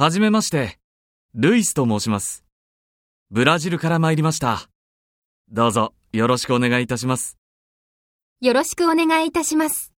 はじめまして、ルイスと申します。ブラジルから参りました。どうぞよろしくお願いいたします。よろしくお願いいたします。